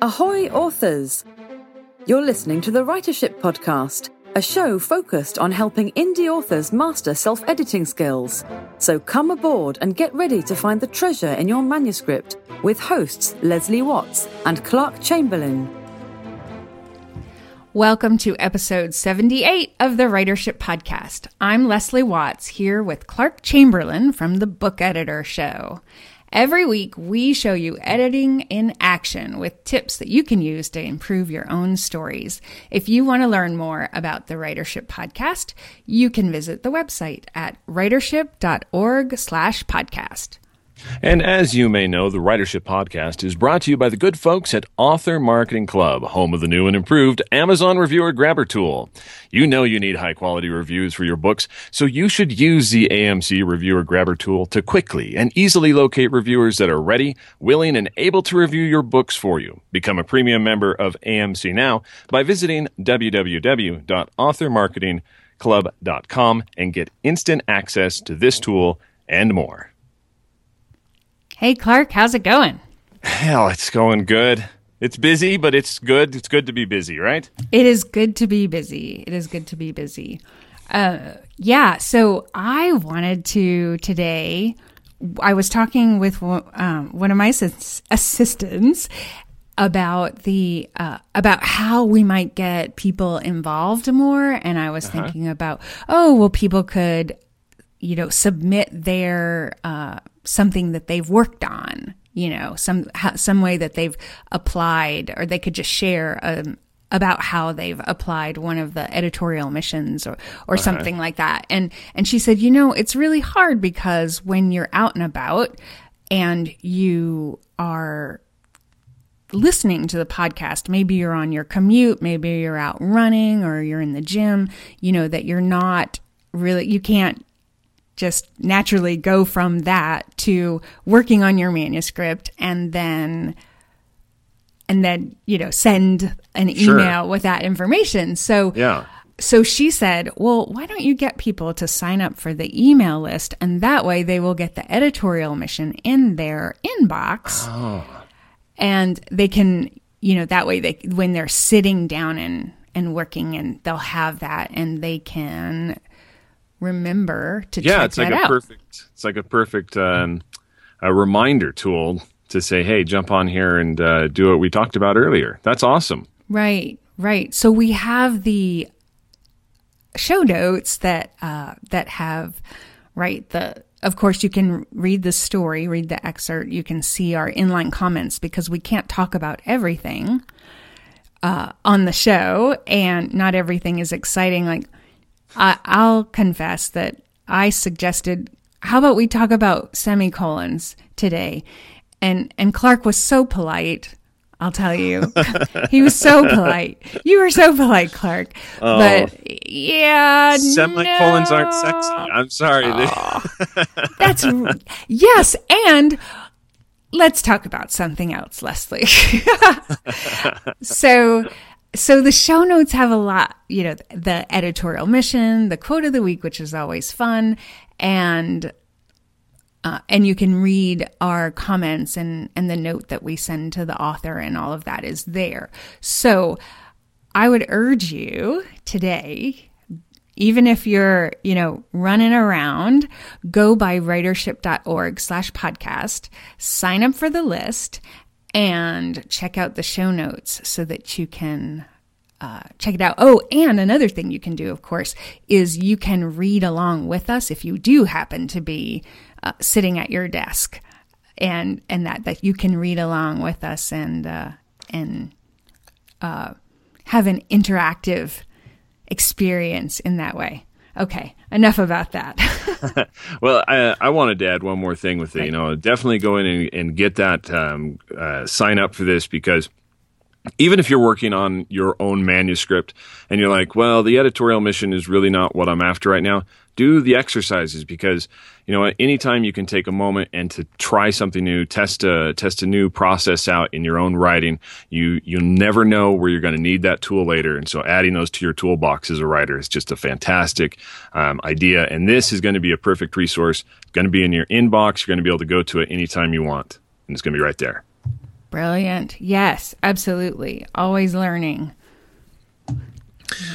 Ahoy, authors! You're listening to the Writership Podcast, a show focused on helping indie authors master self editing skills. So come aboard and get ready to find the treasure in your manuscript with hosts Leslie Watts and Clark Chamberlain. Welcome to episode 78 of the Writership Podcast. I'm Leslie Watts here with Clark Chamberlain from the Book Editor Show. Every week, we show you editing in action with tips that you can use to improve your own stories. If you want to learn more about the Writership Podcast, you can visit the website at writership.org slash podcast. And as you may know, the Writership Podcast is brought to you by the good folks at Author Marketing Club, home of the new and improved Amazon Reviewer Grabber tool. You know you need high quality reviews for your books, so you should use the AMC Reviewer Grabber tool to quickly and easily locate reviewers that are ready, willing, and able to review your books for you. Become a premium member of AMC now by visiting www.authormarketingclub.com and get instant access to this tool and more. Hey, Clark, how's it going? Hell, it's going good. It's busy, but it's good. It's good to be busy, right? It is good to be busy. It is good to be busy. Uh, yeah, so I wanted to today. I was talking with um, one of my assistants about the uh, about how we might get people involved more, and I was uh-huh. thinking about oh well, people could you know submit their uh, something that they've worked on, you know, some some way that they've applied, or they could just share um, about how they've applied one of the editorial missions or or something like that. And and she said, you know, it's really hard because when you're out and about and you are listening to the podcast, maybe you're on your commute, maybe you're out running or you're in the gym, you know, that you're not really, you can't just naturally go from that to working on your manuscript and then and then you know send an sure. email with that information so yeah so she said well why don't you get people to sign up for the email list and that way they will get the editorial mission in their inbox oh. and they can you know that way they when they're sitting down and and working and they'll have that and they can remember to check out. yeah, it's like a out. perfect it's like a perfect um, a reminder tool to say, hey, jump on here and uh, do what we talked about earlier. That's awesome. Right, right. So we have the show notes that uh, that have right the. Of course, you can read the story, read the excerpt. You can see our inline comments because we can't talk about everything uh, on the show, and not everything is exciting. Like I, I'll confess that I suggested, how about we talk about semicolons today? And and Clark was so polite. I'll tell you, he was so polite. You were so polite, Clark. Oh, but yeah, semicolons no. aren't sexy. I'm sorry. Oh, that's yes, and let's talk about something else, Leslie. so so the show notes have a lot, you know, the editorial mission, the quote of the week, which is always fun, and uh, and you can read our comments and and the note that we send to the author, and all of that is there. So I would urge you today, even if you're you know running around, go by writership.org slash podcast, sign up for the list, and check out the show notes so that you can uh, check it out. Oh, and another thing you can do, of course, is you can read along with us if you do happen to be uh, sitting at your desk, and and that that you can read along with us and uh, and uh, have an interactive experience in that way. Okay, enough about that. well, I, I, wanted to add one more thing with it. Right. You know, definitely go in and, and get that um, uh, sign up for this because even if you're working on your own manuscript and you're like, well, the editorial mission is really not what I'm after right now, do the exercises because you know anytime you can take a moment and to try something new test a test a new process out in your own writing you you never know where you're going to need that tool later and so adding those to your toolbox as a writer is just a fantastic um, idea and this is going to be a perfect resource it's going to be in your inbox you're going to be able to go to it anytime you want and it's going to be right there Brilliant. Yes, absolutely. Always learning.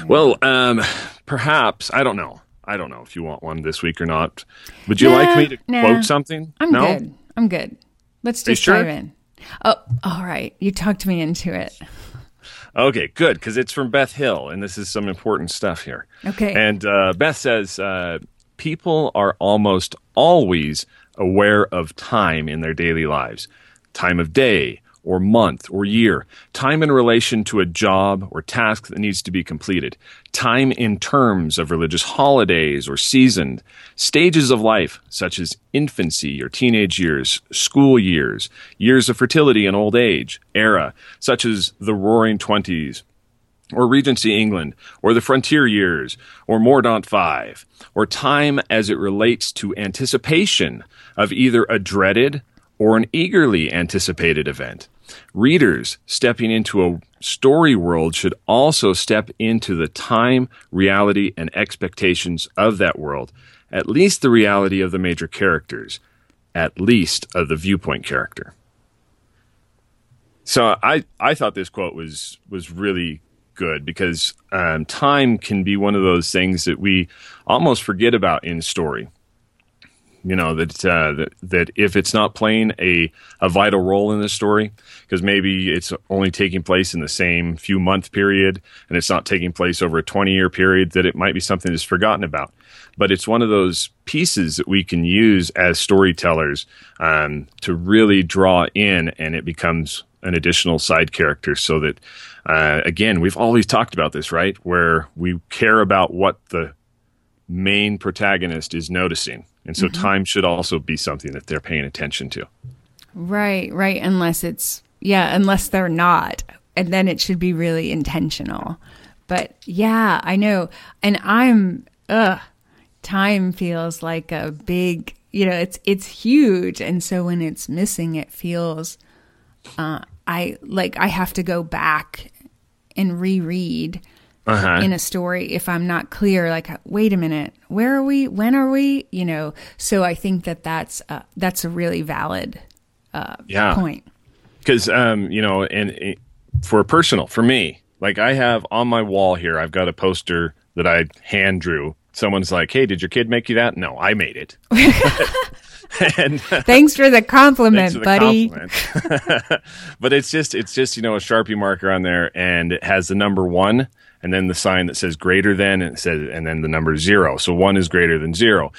Well, um, perhaps I don't know. I don't know if you want one this week or not. Would you like me to nah. quote something? I'm no? good. I'm good. Let's just sure? dive in. Oh, all right. You talked me into it. Okay, good, because it's from Beth Hill, and this is some important stuff here. Okay. And uh, Beth says uh, people are almost always aware of time in their daily lives time of day, or month, or year, time in relation to a job or task that needs to be completed, time in terms of religious holidays or season, stages of life, such as infancy or teenage years, school years, years of fertility and old age, era, such as the roaring twenties, or Regency England, or the Frontier Years, or Mordaunt Five, or time as it relates to anticipation of either a dreaded or an eagerly anticipated event. Readers stepping into a story world should also step into the time, reality, and expectations of that world, at least the reality of the major characters, at least of the viewpoint character. So I, I thought this quote was was really good because um, time can be one of those things that we almost forget about in story. You know that uh, that that if it's not playing a a vital role in the story, because maybe it's only taking place in the same few month period and it's not taking place over a twenty year period, that it might be something that's forgotten about. But it's one of those pieces that we can use as storytellers um, to really draw in, and it becomes an additional side character so that uh, again we've always talked about this right where we care about what the main protagonist is noticing and so time should also be something that they're paying attention to Right, right. Unless it's, yeah, unless they're not. And then it should be really intentional. But yeah, I know. And I'm, ugh, time feels like a big, you know, it's, it's huge. And so when it's missing, it feels, uh, I like, I have to go back and reread uh-huh. in a story if I'm not clear. Like, wait a minute, where are we? When are we? You know. So I think that that's uh, that's a really valid uh, Yeah. point. because um, you know, and uh, for personal, for me, like I have on my wall here, I've got a poster that I hand drew. Someone's like, "Hey, did your kid make you that?" No, I made it. and Thanks for the compliment, for the buddy. compliment. but it's just it's just you know a sharpie marker on there, and it has the number one, and then the sign that says greater than, and it says, and then the number zero. So one is greater than zero,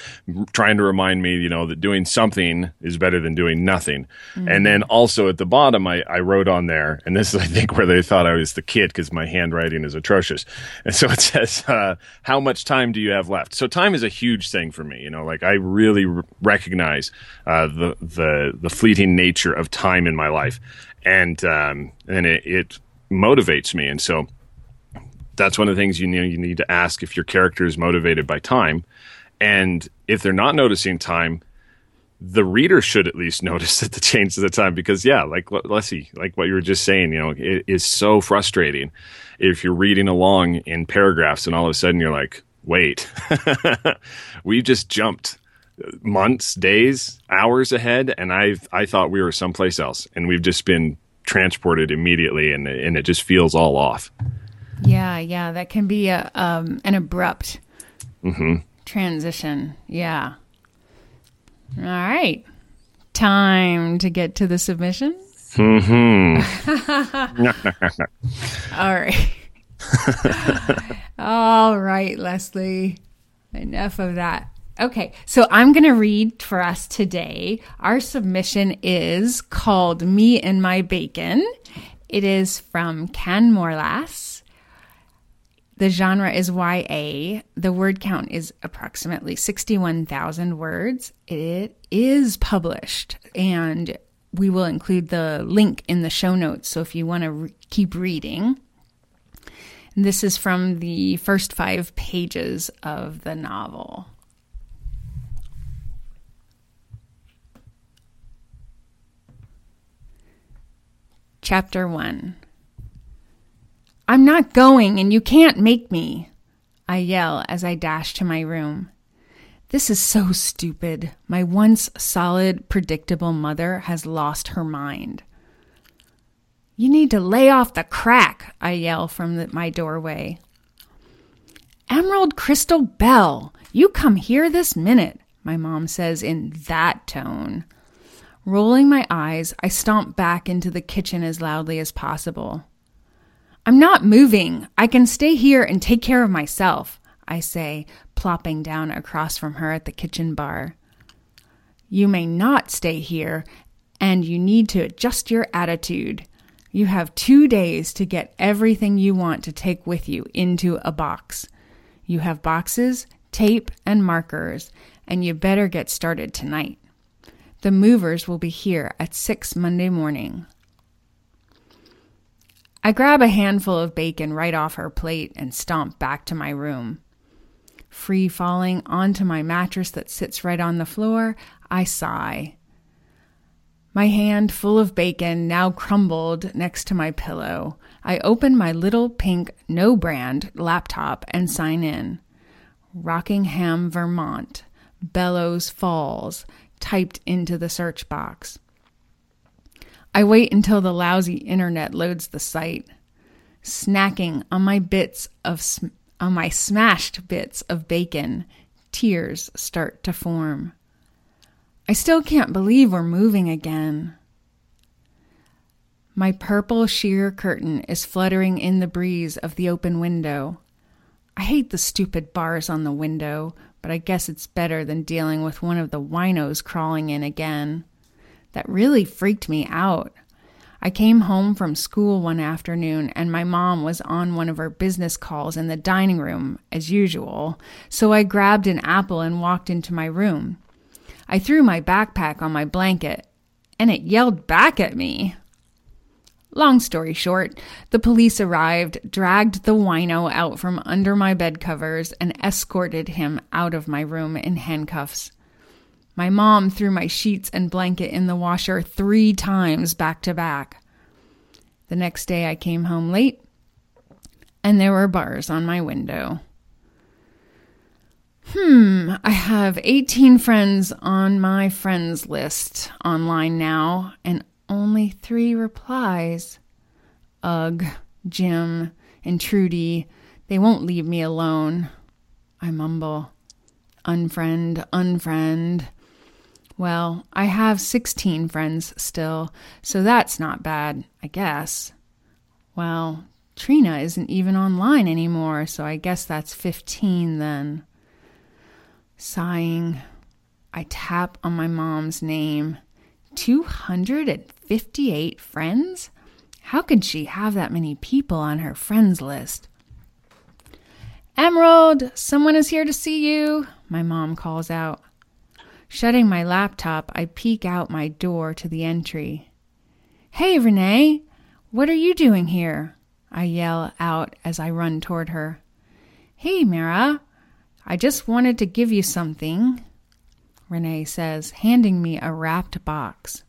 trying to remind me, you know, that doing something is better than doing nothing. And then also at the bottom, I, I wrote on there, and this is I think where they thought I was the kid because my handwriting is atrocious. And so it says, uh, "How much time do you have left?" So time is a huge thing for me. You know, like I really r- recognize uh, the the the fleeting nature of time in my life, and um, and it, it motivates me. And so that's one of the things you need, you need to ask if your character is motivated by time. And if they're not noticing time, the reader should at least notice that the change of the time because yeah, like what- Leslie, like what you were just saying, you know, it is so frustrating if you're reading along in paragraphs and all of a sudden you're like, wait, we just jumped months, days, hours ahead, and I I thought we were someplace else, and we've just been transported immediately, and and it just feels all off. Yeah, yeah, that can be a um, an abrupt Mm-hmm. transition. Yeah. All right. Time to get to the submission. Mm-hmm. All right. All right, Leslie. Enough of that. Okay, so I'm going to read for us today. Our submission is called Me and My Bacon. It is from Ceanmohrlass. The genre is YA. The word count is approximately 61,000 words. It is published, and we will include the link in the show notes. So if you want to re- keep reading, this is from the first five pages of the novel. Chapter 1 I'm not going, and you can't make me. I yell as I dash to my room. This is so stupid. My once solid, predictable mother has lost her mind. You need to lay off the crack, I yell from the, my doorway. Emerald Crystal Bell, you come here this minute, my mom says in that tone. Rolling my eyes, I stomp back into the kitchen as loudly as possible. I'm not moving. I can stay here and take care of myself, I say, plopping down across from her at the kitchen bar. You may not stay here, and you need to adjust your attitude. You have two days to get everything you want to take with you into a box. You have boxes, tape, and markers, and you better get started tonight. The movers will be here at 6 Monday morning. I grab a handful of bacon right off her plate and stomp back to my room. Free falling onto my mattress that sits right on the floor, I sigh. My hand full of bacon now crumbled next to my pillow. I open my little pink no brand laptop and sign in. Rockingham, Vermont, Bellows Falls, typed into the search box. I wait until the lousy internet loads the site, snacking on my bits of sm- on my smashed bits of bacon. Tears start to form. I still can't believe we're moving again. My purple sheer curtain is fluttering in the breeze of the open window. I hate the stupid bars on the window, but I guess it's better than dealing with one of the winos crawling in again. That really freaked me out. I came home from school one afternoon and my mom was on one of her business calls in the dining room, as usual, so I grabbed an apple and walked into my room. I threw my backpack on my blanket, and it yelled back at me. Long story short, the police arrived, dragged the wino out from under my bed covers, and escorted him out of my room in handcuffs. My mom threw my sheets and blanket in the washer three times back to back. The next day I came home late, and there were bars on my window. Hmm, I have 18 friends on my friends list online now, and only three replies. Ugh, Jim and Trudy, they won't leave me alone. I mumble. Unfriend, unfriend. Well, I have 16 friends still, so that's not bad, I guess. Well, Trina isn't even online anymore, so I guess that's 15 then. Sighing, I tap on my mom's name. 258 friends? How could she have that many people on her friends list? Emerald, someone is here to see you, my mom calls out. Shutting my laptop, I peek out my door to the entry. Hey, Renee, what are you doing here? I yell out as I run toward her. Hey, Mira, I just wanted to give you something. Renee says, handing me a wrapped box.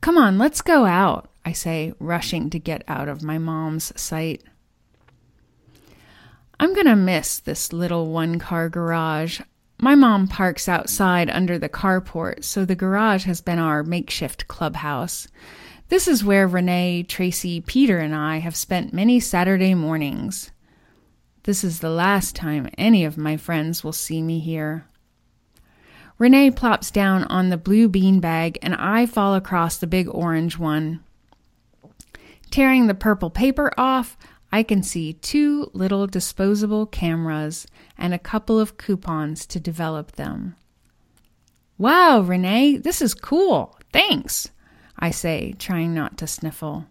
Come on, let's go out, I say, rushing to get out of my mom's sight. I'm going to miss this little one car garage. My mom parks outside under the carport, so the garage has been our makeshift clubhouse. This is where Renee, Tracy, Peter, and I have spent many Saturday mornings. This is the last time any of my friends will see me here. Renee plops down on the blue bean bag, and I fall across the big orange one. Tearing the purple paper off, I can see two little disposable cameras and a couple of coupons to develop them. Wow, Renee, this is cool. Thanks, I say, trying not to sniffle.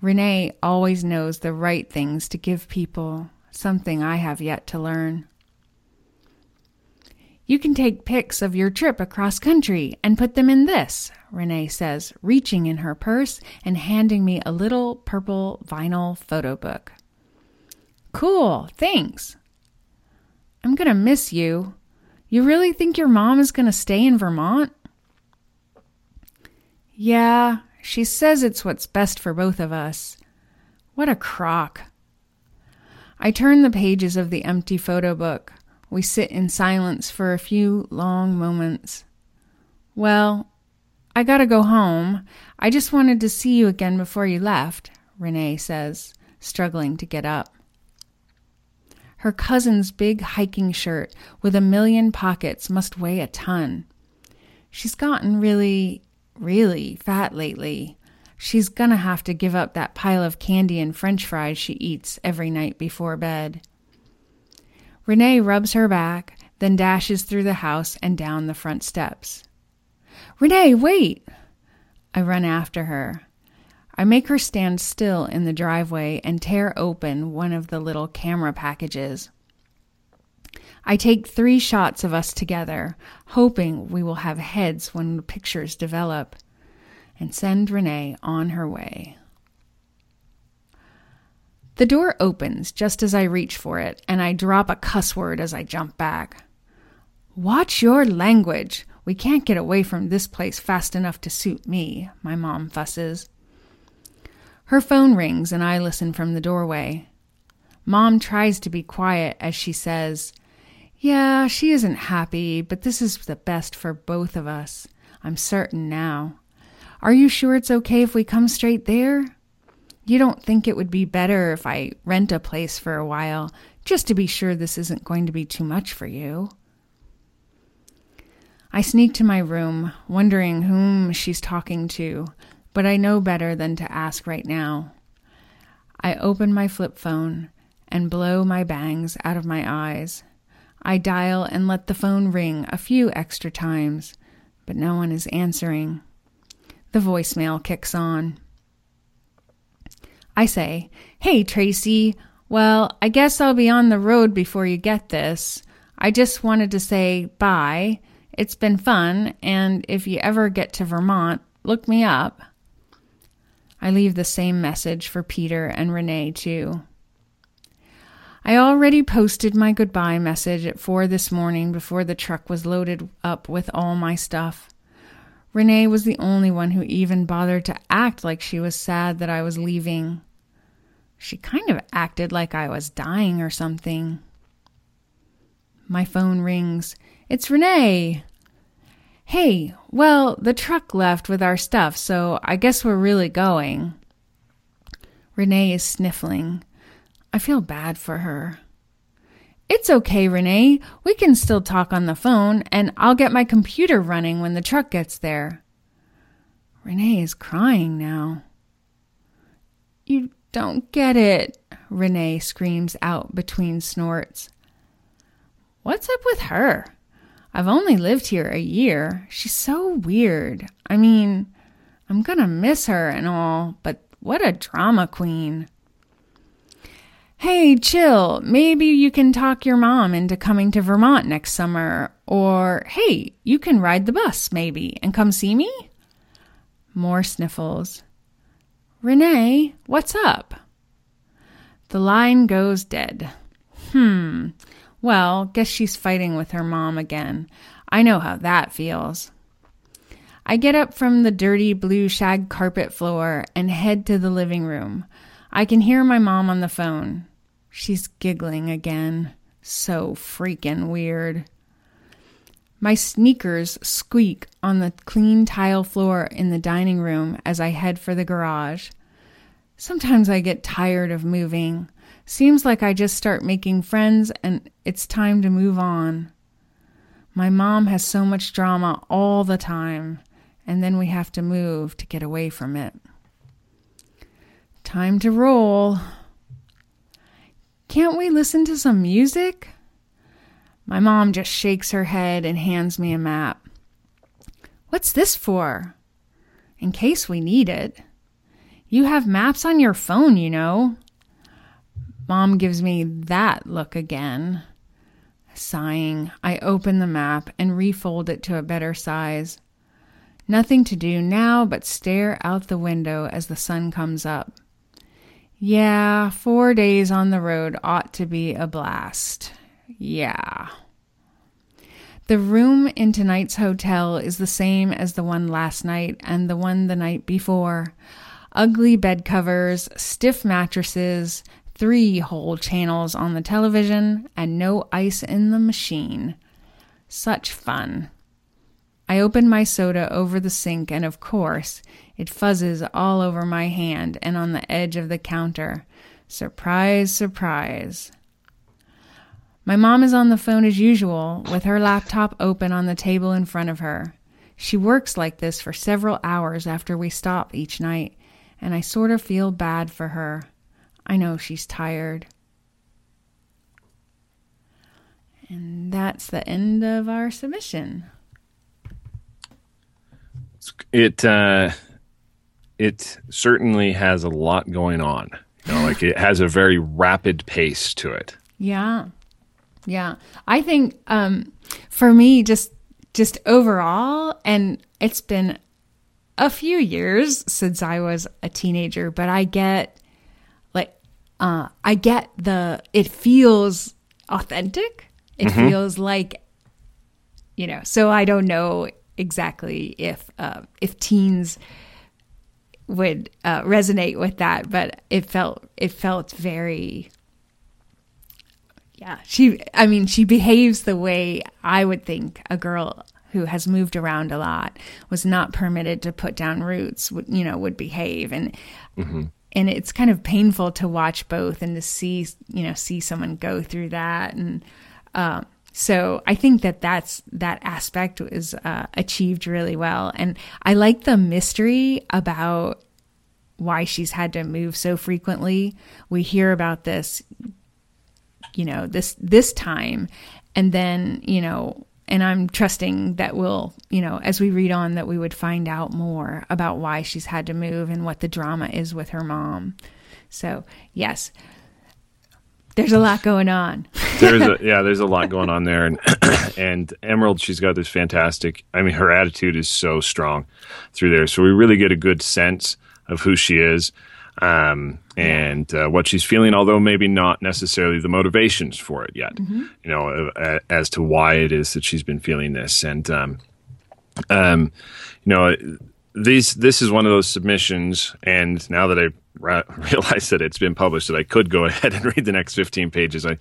Renee always knows the right things to give people, something I have yet to learn. You can take pics of your trip across country and put them in this, Renee says, reaching in her purse and handing me a little purple vinyl photo book. Cool, thanks. I'm going to miss you. You really think your mom is going to stay in Vermont? Yeah, she says it's what's best for both of us. What a crock. I turn the pages of the empty photo book. We sit in silence for a few long moments. Well, I gotta go home. I just wanted to see you again before you left, Renee says, struggling to get up. Her cousin's big hiking shirt with a million pockets must weigh a ton. She's gotten really, really fat lately. She's gonna have to give up that pile of candy and french fries she eats every night before bed. Renee rubs her back, then dashes through the house and down the front steps. Renee, wait! I run after her. I make her stand still in the driveway and tear open one of the little camera packages. I take three shots of us together, hoping we will have heads when the pictures develop, and send Renee on her way. The door opens just as I reach for it, and I drop a cuss word as I jump back. Watch your language. We can't get away from this place fast enough to suit me, my mom fusses. Her phone rings and I listen from the doorway. Mom tries to be quiet as she says, Yeah, she isn't happy, but this is the best for both of us. I'm certain now. Are you sure it's okay if we come straight there? You don't think it would be better if I rent a place for a while, just to be sure this isn't going to be too much for you? I sneak to my room, wondering whom she's talking to, but I know better than to ask right now. I open my flip phone and blow my bangs out of my eyes. I dial and let the phone ring a few extra times, but no one is answering. The voicemail kicks on. I say, Hey, Tracy. Well, I guess I'll be on the road before you get this. I just wanted to say bye. It's been fun, and if you ever get to Vermont, look me up. I leave the same message for Peter and Renee, too. I already posted my goodbye message at 4 this morning before the truck was loaded up with all my stuff. Renee was the only one who even bothered to act like she was sad that I was leaving. She kind of acted like I was dying or something. My phone rings. It's Renee. Hey, well, the truck left with our stuff, so I guess we're really going. Renee is sniffling. I feel bad for her. It's okay, Renee. We can still talk on the phone, and I'll get my computer running when the truck gets there. Renee is crying now. You don't get it, Renee screams out between snorts. What's up with her? I've only lived here a year. She's so weird. I mean, I'm gonna miss her and all, but what a drama queen. Hey, chill. Maybe you can talk your mom into coming to Vermont next summer. Or, hey, you can ride the bus, maybe, and come see me? More sniffles. Renee, what's up? The line goes dead. Hmm. Well, guess she's fighting with her mom again. I know how that feels. I get up from the dirty blue shag carpet floor and head to the living room. I can hear my mom on the phone. She's giggling again. So freaking weird. My sneakers squeak on the clean tile floor in the dining room as I head for the garage. Sometimes I get tired of moving. Seems like I just start making friends and it's time to move on. My mom has so much drama all the time, and then we have to move to get away from it. Time to roll. Can't we listen to some music? My mom just shakes her head and hands me a map. What's this for? In case we need it. You have maps on your phone, you know. Mom gives me that look again. Sighing, I open the map and refold it to a better size. Nothing to do now but stare out the window as the sun comes up. Yeah, four days on the road ought to be a blast. Yeah. The room in tonight's hotel is the same as the one last night and the one the night before. Ugly bed covers, stiff mattresses, three whole channels on the television, and no ice in the machine. Such fun. I open my soda over the sink, and of course, it fuzzes all over my hand and on the edge of the counter. Surprise, surprise. My mom is on the phone as usual, with her laptop open on the table in front of her. She works like this for several hours after we stop each night, and I sort of feel bad for her. I know she's tired. And that's the end of our submission. It uh, it certainly has a lot going on. You know, like it has a very rapid pace to it. Yeah. Yeah. I think um, for me just just overall and it's been a few years since I was a teenager, but I get uh I get the it feels authentic. It mm-hmm. feels like you know, so I don't know exactly if uh, if teens would uh, resonate with that, but it felt it felt very yeah. She I mean she behaves the way I would think a girl who has moved around a lot was not permitted to put down roots would you know would behave and mm-hmm. And it's kind of painful to watch both and to see you know see someone go through that. And um, so I think that that's that aspect was uh, achieved really well, and I like the mystery about why she's had to move so frequently. We hear about this, you know, this this time, and then you know, and I'm trusting that we'll, you know, as we read on, that we would find out more about why she's had to move and what the drama is with her mom. So yes, there's a lot going on. there's a, yeah, there's a lot going on there, and and Emerald, she's got this fantastic. I mean, her attitude is so strong through there, so we really get a good sense of who she is um, and uh, what she's feeling, although maybe not necessarily the motivations for it yet. Mm-hmm. You know, uh, as to why it is that she's been feeling this, and um, um, you know, these this is one of those submissions, and now that I ra- realized that it's been published, that I could go ahead and read the next 15 pages. I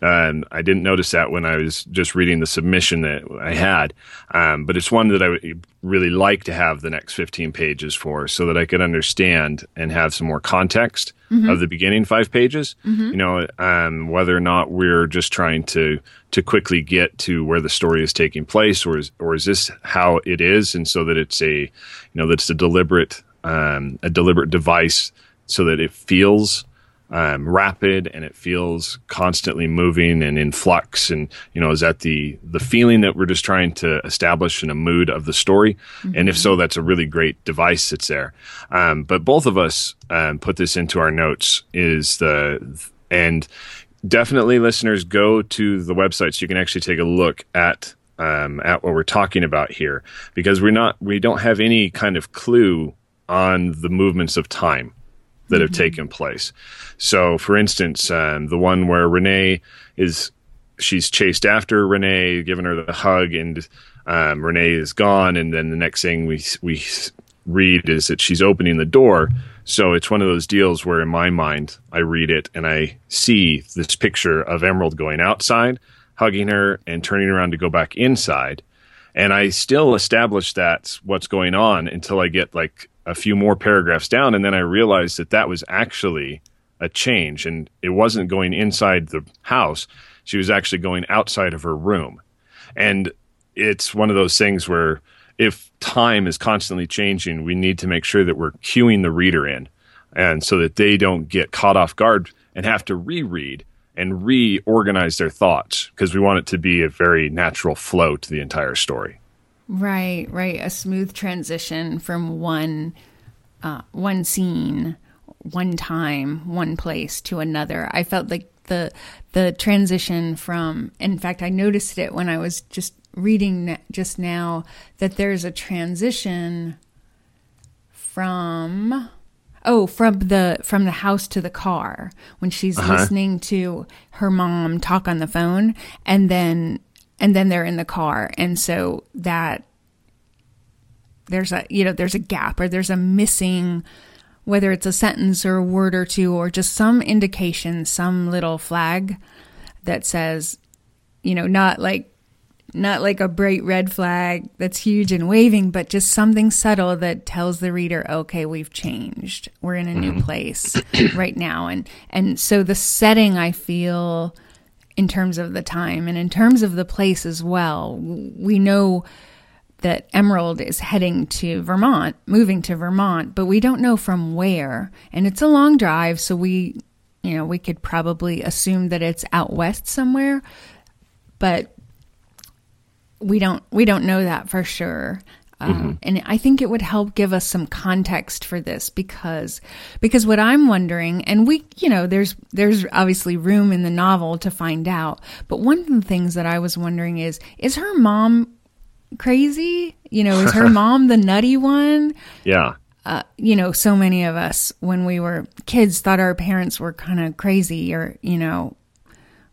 and I didn't notice that when I was just reading the submission that I had. Um, but it's one that I would really like to have the next 15 pages for so that I could understand and have some more context mm-hmm. of the beginning five pages. Mm-hmm. You know, um, whether or not we're just trying to to quickly get to where the story is taking place, or is or is this how it is, and so that it's a you know that's a deliberate um, a deliberate device so that it feels um, rapid and it feels constantly moving and in flux. And you know is that the the feeling that we're just trying to establish in a mood of the story? Mm-hmm. and if so that's a really great device that's there. Um, but both of us um, put this into our notes is the and definitely listeners go to the website so you can actually take a look at um, at what we're talking about here. Because we're not we don't have any kind of clue on the movements of time that mm-hmm. have taken place. So, for instance, um, the one where Renee is she's chased after Renee, giving her the hug, and um, Renee is gone, and then the next thing we we read is that she's opening the door. So it's one of those deals where, in my mind, I read it and I see this picture of Emerald going outside, hugging her, and turning around to go back inside. And I still establish that's what's going on until I get like a few more paragraphs down, and then I realized that that was actually a change, and it wasn't going inside the house. She was actually going outside of her room, and it's one of those things where if time is constantly changing, we need to make sure that we're cueing the reader in, and so that they don't get caught off guard and have to reread and reorganize their thoughts because we want it to be a very natural flow to the entire story. Right, right. A smooth transition from one uh, one scene, one time, one place to another. I felt like the the transition from. In fact, I noticed it when I was just reading just now that there's a transition from oh from the from the house to the car when she's uh-huh. listening to her mom talk on the phone and then and then they're in the car and so that there's a you know there's a gap or there's a missing whether it's a sentence or a word or two or just some indication some little flag that says you know not like not like a bright red flag that's huge and waving, but just something subtle that tells the reader, okay, we've changed. We're in a new Mm-hmm. place right now. And, and so the setting I feel in terms of the time and in terms of the place as well, we know that Emerald is heading to Vermont, moving to Vermont, but we don't know from where. And it's a long drive, so we, you know, we could probably assume that it's out west somewhere, but we don't we don't know that for sure. Um, and I think it would help give us some context for this because because what I'm wondering, and we you know there's there's obviously room in the novel to find out, but one of the things that I was wondering is is her mom crazy? You know, is her mom the nutty one? Yeah. Uh, you know, so many of us when we were kids thought our parents were kind of crazy or, you know,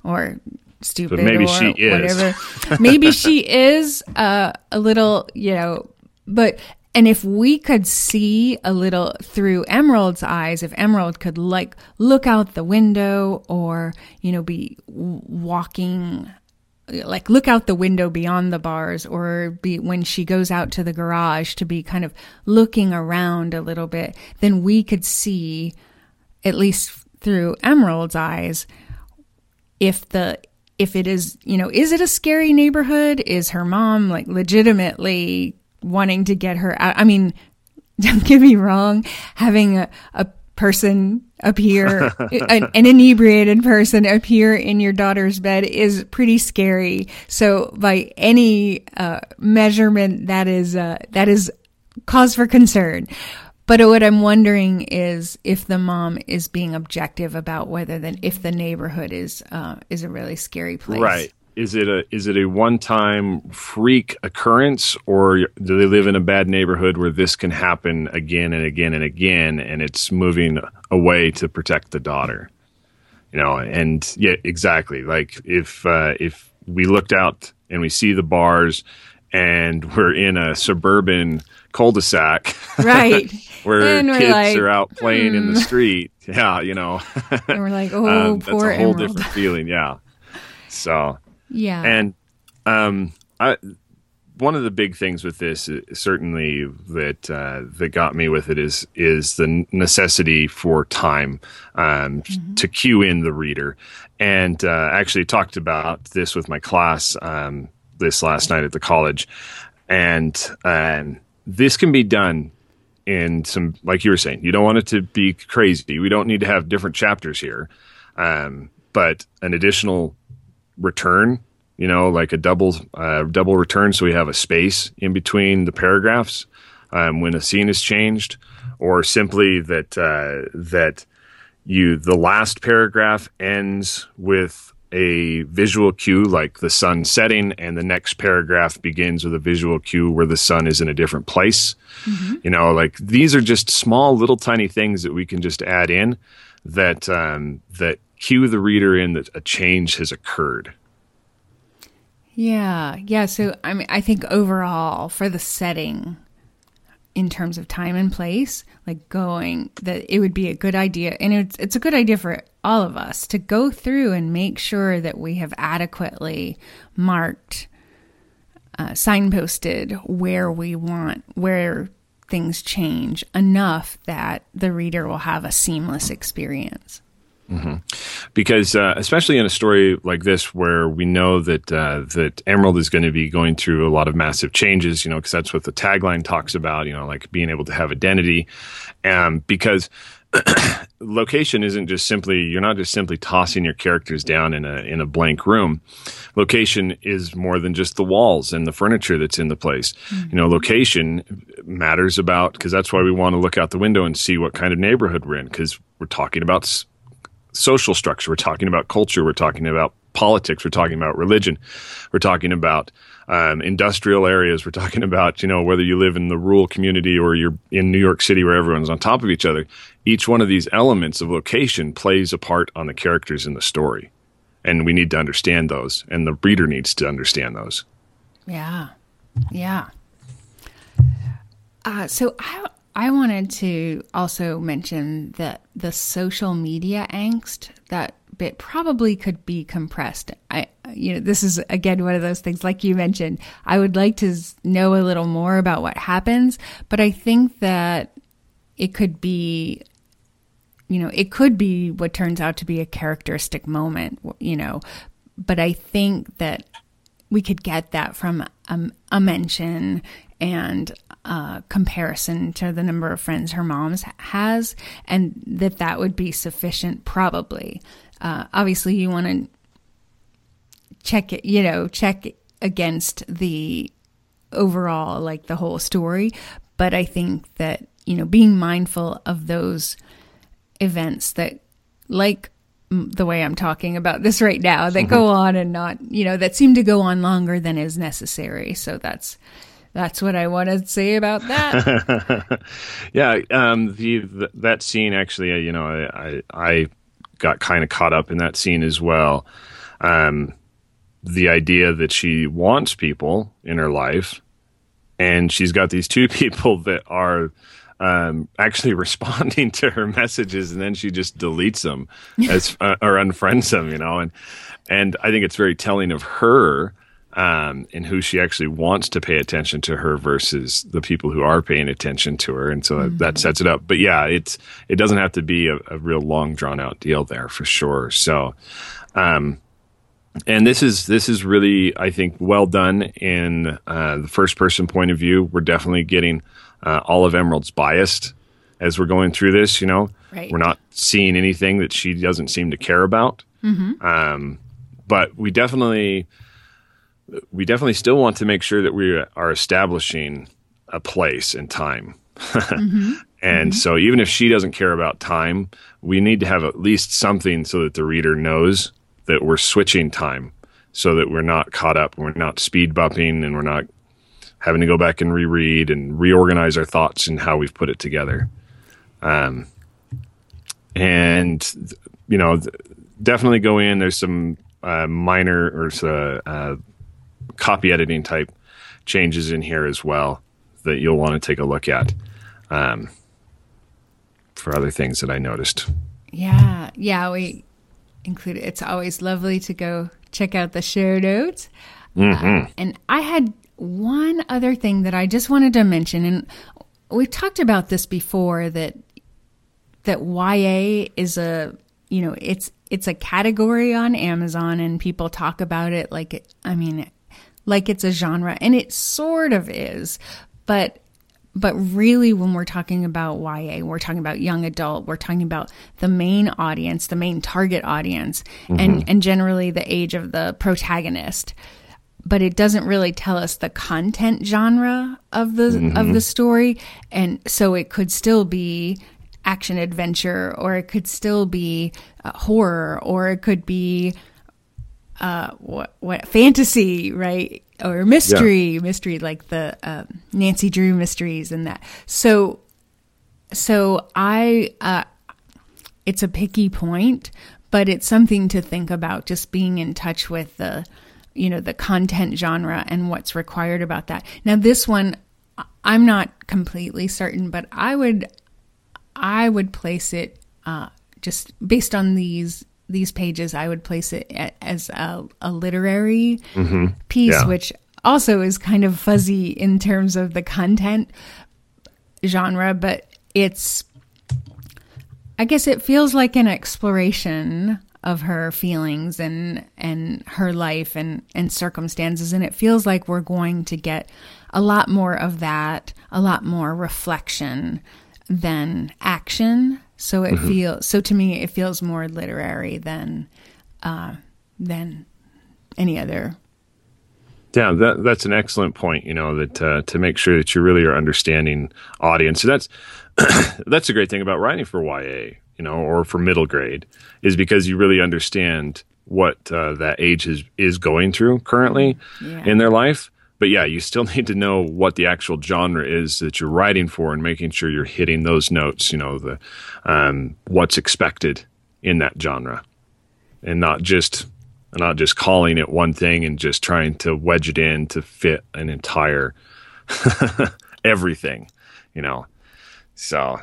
or stupid Or maybe or she is. whatever. maybe she is uh, a little, you know, but and if we could see a little through Emerald's eyes, if Emerald could like look out the window or, you know, be walking like look out the window beyond the bars or be when she goes out to the garage to be kind of looking around a little bit then we could see at least through emerald's eyes if the if it is you know is it a scary neighborhood? Is her mom like legitimately wanting to get her out. I mean don't get me wrong having a, a person appear an, an inebriated person appear in your daughter's bed is pretty scary. So by any uh, measurement that is uh, that is cause for concern. But what i'm wondering is if the mom is being objective about whether then if the neighborhood is uh, is a really scary place. Right. Is it a is it a one time freak occurrence, or do they live in a bad neighborhood where this can happen again and again and again, and it's moving away to protect the daughter? You know, and yeah, exactly. Like if uh, if we looked out and we see the bars, and we're in a suburban cul-de-sac, right where kids like, are out playing in the street, yeah, you know, and we're like oh um, that's a whole emerald different feeling, yeah. So. Yeah And um, I, one of the big things with this, uh, certainly that uh, that got me with it, is is the necessity for time um, to cue in the reader. And uh, I actually talked about this with my class um, this last night at the college, and um, this can be done in some, like you were saying, you don't want it to be crazy. We don't need to have different chapters here, um, but an additional return you know like a double uh, double return. So we have a space in between the paragraphs um, when a scene is changed or simply that uh, that you the last paragraph ends with a visual cue like the sun setting and the next paragraph begins with a visual cue where the sun is in a different place. You know like these are just small little tiny things that we can just add in that um, that cue the reader in that a change has occurred Yeah, yeah. So I mean, I think overall for the setting, in terms of time and place, like going that it would be a good idea, and it's it's a good idea for all of us to go through and make sure that we have adequately marked, uh, signposted where we want where things change enough that the reader will have a seamless experience. Because uh, especially in a story like this where we know that uh, that Emerald is going to be going through a lot of massive changes, you know, because that's what the tagline talks about, you know, like being able to have identity, um, because location isn't just simply you're not just simply tossing your characters down in a in a blank room. Location is more than just the walls and the furniture that's in the place. You know, location matters about because that's why we want to look out the window and see what kind of neighborhood we're in because we're talking about social structure. We're talking about culture. We're talking about politics. We're talking about religion. We're talking about um, industrial areas. We're talking about you know whether you live in the rural community or you're in New York City where everyone's on top of each other. Each one of these elements of location plays a part on the characters in the story, and we need to understand those, and the reader needs to understand those. Yeah. Yeah. Uh, so I I wanted to also mention that the social media angst that bit probably could be compressed. I, you know, this is again one of those things, like you mentioned. I would like to know a little more about what happens, but I think that it could be, you know, it could be what turns out to be a characteristic moment, you know, but I think that we could get that from a, a mention and a comparison to the number of friends her mom's has, and that that would be sufficient, probably. Uh, obviously, you want to check it, you know, check against the overall, like the whole story. But I think that, you know, being mindful of those events that, like the way I'm talking about this right now, that go mm-hmm. on and not, you know, that seem to go on longer than is necessary. So that's, that's what I want to say about that. yeah, um, the, the, that scene actually, uh, you know, I, I, I got kind of caught up in that scene as well. Um, the idea that she wants people in her life, and she's got these two people that are um, actually responding to her messages, and then she just deletes them as uh, or unfriends them, you know, and and I think it's very telling of her um, and who she actually wants to pay attention to her versus the people who are paying attention to her, and so mm-hmm. that sets it up. But yeah, it's it doesn't have to be a, a real long drawn out deal there for sure. So. Um, and this is this is really I think well done in uh, the first person point of view. We're definitely getting uh, Olive Emerald's biased as we're going through this. You know, right. we're not seeing anything that she doesn't seem to care about. Mm-hmm. Um, but we definitely we definitely still want to make sure that we are establishing a place and time. mm-hmm. And mm-hmm. so, even if she doesn't care about time, we need to have at least something so that the reader knows that we're switching time so that we're not caught up, we're not speed bumping, and we're not having to go back and reread and reorganize our thoughts and how we've put it together. Um, and, you know, definitely go in. There's some uh, minor or uh, uh, copy editing type changes in here as well that you'll want to take a look at um, for other things that I noticed. Yeah, yeah, we included. It's always lovely to go check out the show notes. Mm-hmm. Uh, and I had one other thing that I just wanted to mention, and we've talked about this before that that YA is a you know it's it's a category on Amazon, and people talk about it like I mean like it's a genre, and it sort of is, but but really when we're talking about YA, we're talking about young adult, we're talking about the main audience, the main target audience, mm-hmm. and and generally the age of the protagonist. But it doesn't really tell us the content genre of the mm-hmm. of the story, and so it could still be action adventure, or it could still be uh, horror, or it could be uh, what what fantasy, right? Or mystery, yeah. mystery like the um, Nancy Drew mysteries and that. So, so I, uh, it's a picky point, but it's something to think about. Just being in touch with the, you know, the content genre and what's required about that. Now, this one, I'm not completely certain, but I would, I would place it uh, just based on these these pages, I would place it as a, a literary mm-hmm. piece, yeah. which also is kind of fuzzy in terms of the content genre, but it's, I guess it feels like an exploration of her feelings and and her life and and circumstances and it feels like we're going to get a lot more of that a lot more reflection than action so it mm-hmm. feels so to me it feels more literary than uh, than any other. Yeah, that, that's an excellent point. You know that uh, to make sure that you really are understanding audience. So that's that's a great thing about writing for YA, you know, or for middle grade, is because you really understand what uh, that age is is going through currently yeah. in their life but yeah, you still need to know what the actual genre is that you're writing for, and making sure you're hitting those notes. You know the um, what's expected in that genre, and not just not just calling it one thing and just trying to wedge it in to fit an entire everything. You know, so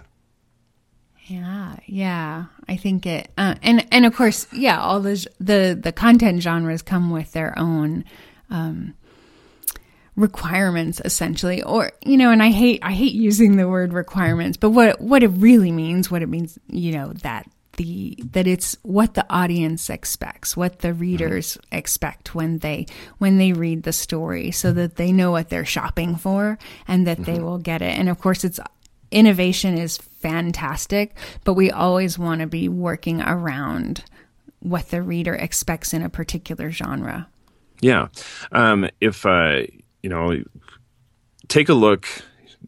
Yeah, yeah. I think it, uh, and and of course, yeah. All the the the content genres come with their own um, requirements, essentially, or you know. And I hate I hate using the word requirements, but what what it really means, what it means, you know, that the that it's what the audience expects what the readers mm-hmm. expect when they when they read the story so that they know what they're shopping for and that mm-hmm. they will get it and of course it's innovation is fantastic but we always want to be working around what the reader expects in a particular genre yeah um, if uh, you know take a look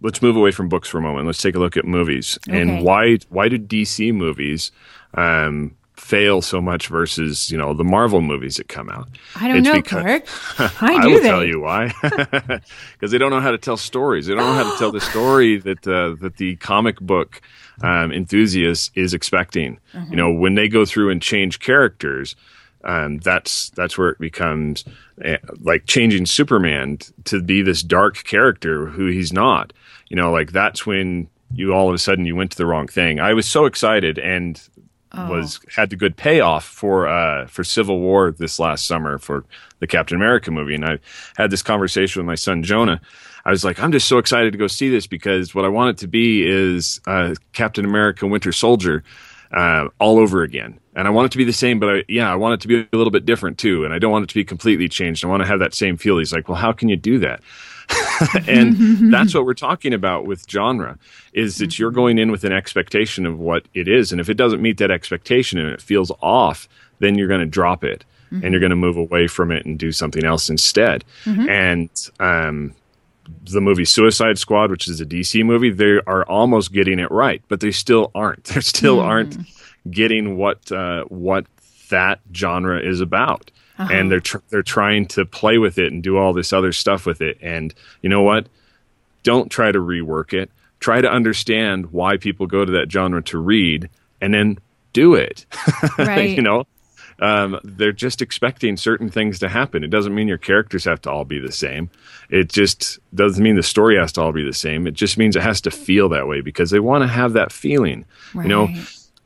let's move away from books for a moment. Let's take a look at movies okay. and why why do DC movies um, fail so much versus you know the Marvel movies that come out? I don't it's know, because, Clark. I, do. I will they? tell you why. Because they don't know how to tell stories. They don't know how to tell the story that uh, that the comic book um, enthusiast is expecting. Mm-hmm. You know, when they go through and change characters. Um, that's that's where it becomes uh, like changing Superman to be this dark character who he's not you know, like that's when you all of a sudden you went to the wrong thing. I was so excited and oh. was had the good payoff for uh, for Civil War this last summer for the Captain America movie, and I had this conversation with my son Jonah. I was like, I'm just so excited to go see this because what I want it to be is uh, Captain America Winter Soldier uh, all over again. And I want it to be the same, but I, yeah, I want it to be a little bit different too. And I don't want it to be completely changed. I want to have that same feel. He's like, well, how can you do that? and that's what we're talking about with genre is that you're going in with an expectation of what it is and if it doesn't meet that expectation and it feels off then you're going to drop it mm-hmm. and you're going to move away from it and do something else instead mm-hmm. and um, the movie Suicide Squad, which is a DC movie, they are almost getting it right, but they still aren't. They still mm. aren't getting what uh, what that genre is about uh-huh. and they're tr- they're trying to play with it and do all this other stuff with it. And you know what? Don't try to rework it. Try to understand why people go to that genre to read, and then do it. Right. you know, um, they're just expecting certain things to happen. It doesn't mean your characters have to all be the same. It just doesn't mean the story has to all be the same. It just means it has to feel that way because they want to have that feeling. Right. You know,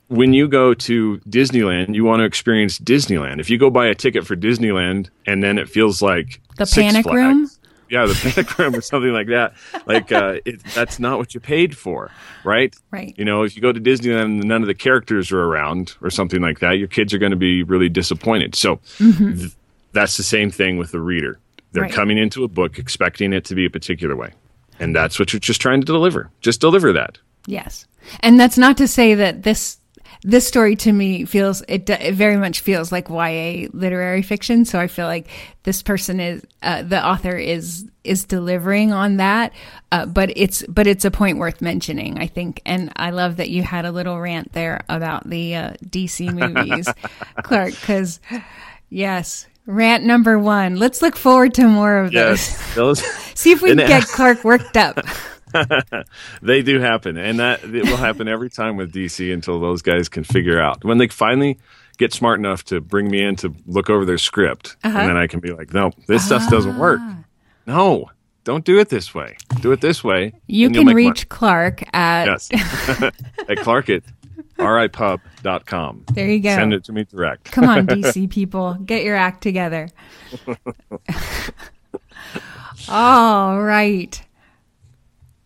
when you go to Disneyland, you want to experience Disneyland. If you go buy a ticket for Disneyland and then it feels like the Six Panic Flags, Room, yeah, the Room or something like that, like uh, it, that's not what you paid for, right? Right. You know, if you go to Disneyland and none of the characters are around or something like that, your kids are going to be really disappointed. So mm-hmm. th- that's the same thing with the reader. They're right. coming into a book expecting it to be a particular way, and that's what you're just trying to deliver. Just deliver that. Yes. And that's not to say that this this story to me feels it, it, very much feels like YA literary fiction. So I feel like this person is uh, the author is is delivering on that. Uh, but it's but it's a point worth mentioning, I think. And I love that you had a little rant there about the uh, DC movies, Clark, because yes. Rant number one. Let's look forward to more of yes, those. See if we can get Clark worked up. they do happen, and that it will happen every time with DC until those guys can figure out when they finally get smart enough to bring me in to look over their script, uh-huh. and then I can be like, no, this stuff doesn't work. Ah. No, don't do it this way. Do it this way. You can reach money. Clark at yes at Clark at ripub.com. There you go. Send it to me direct. Come on, DC people, get your act together. All right.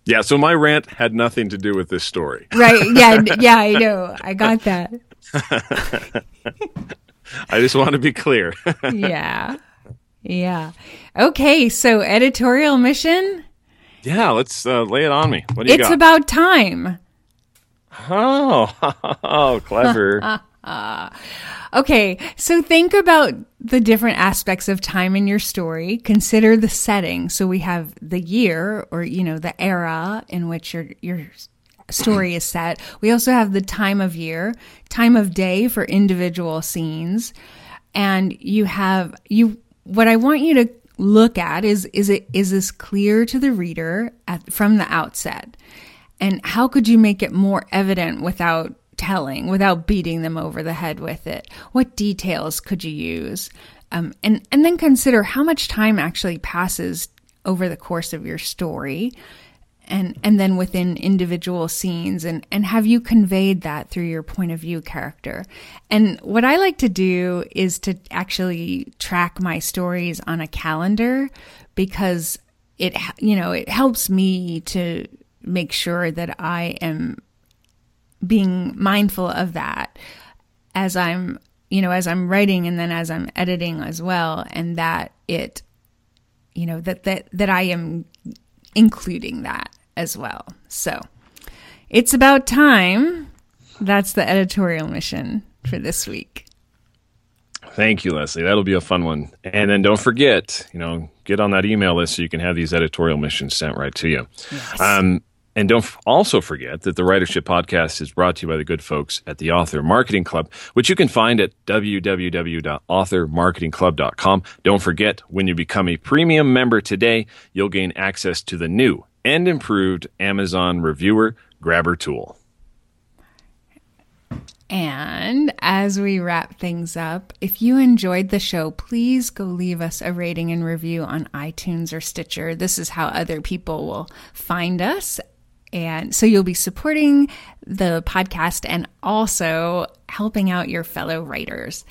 Yeah, so my rant had nothing to do with this story. Right. Yeah, yeah, I know. I got that. I just want to be clear. yeah. Yeah. Okay, so editorial mission? Yeah, let's uh, lay it on me. What do you it's got? It's about time. Oh, oh clever. Uh, okay, so think about the different aspects of time in your story. Consider the setting. So we have the year or, you know, the era in which your, your story is set. We also have the time of year, time of day for individual scenes. And you have, you, what I want you to look at is, is it, is this clear to the reader at, from the outset? And how could you make it more evident without telling without beating them over the head with it? What details could you use? Um, and, and then consider how much time actually passes over the course of your story. and and then within individual scenes and and have you conveyed that through your point of view character and what i like to do is to actually track my stories on a calendar because it you know it helps me to make sure that i am being mindful of that as i'm you know as i'm writing and then as i'm editing as well and that it you know that that that i am including that as well. So it's about time. That's the editorial mission for this week. Thank you, Leslie. That'll be a fun one. And then don't forget, you know, get on that email list so you can have these editorial missions sent right to you. Yes. Um, and don't also forget that the Writership Podcast is brought to you by the good folks at the Author Marketing Club, which you can find at www.authormarketingclub.com. Don't forget, when you become a premium member today, you'll gain access to the new and improved Amazon Reviewer Grabber tool. And as we wrap things up, if you enjoyed the show, please go leave us a rating and review on iTunes or Stitcher. This is how other people will find us and so you'll be supporting the podcast and also helping out your fellow writers.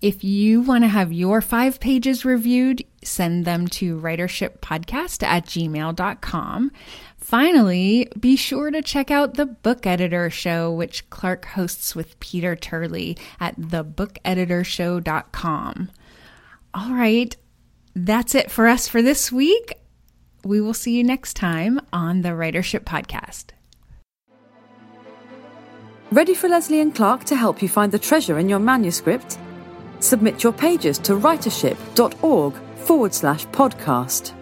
If you want to have your five pages reviewed, send them to writershippodcast at gmail.com. Finally, be sure to check out the Book Editor Show, which Clark hosts with Peter Turley at thebookeditorshow.com. All right, that's it for us for this week we will see you next time on the Writership Podcast. Ready for Leslie and Clark to help you find the treasure in your manuscript? Submit your pages to writership.org forward slash podcast.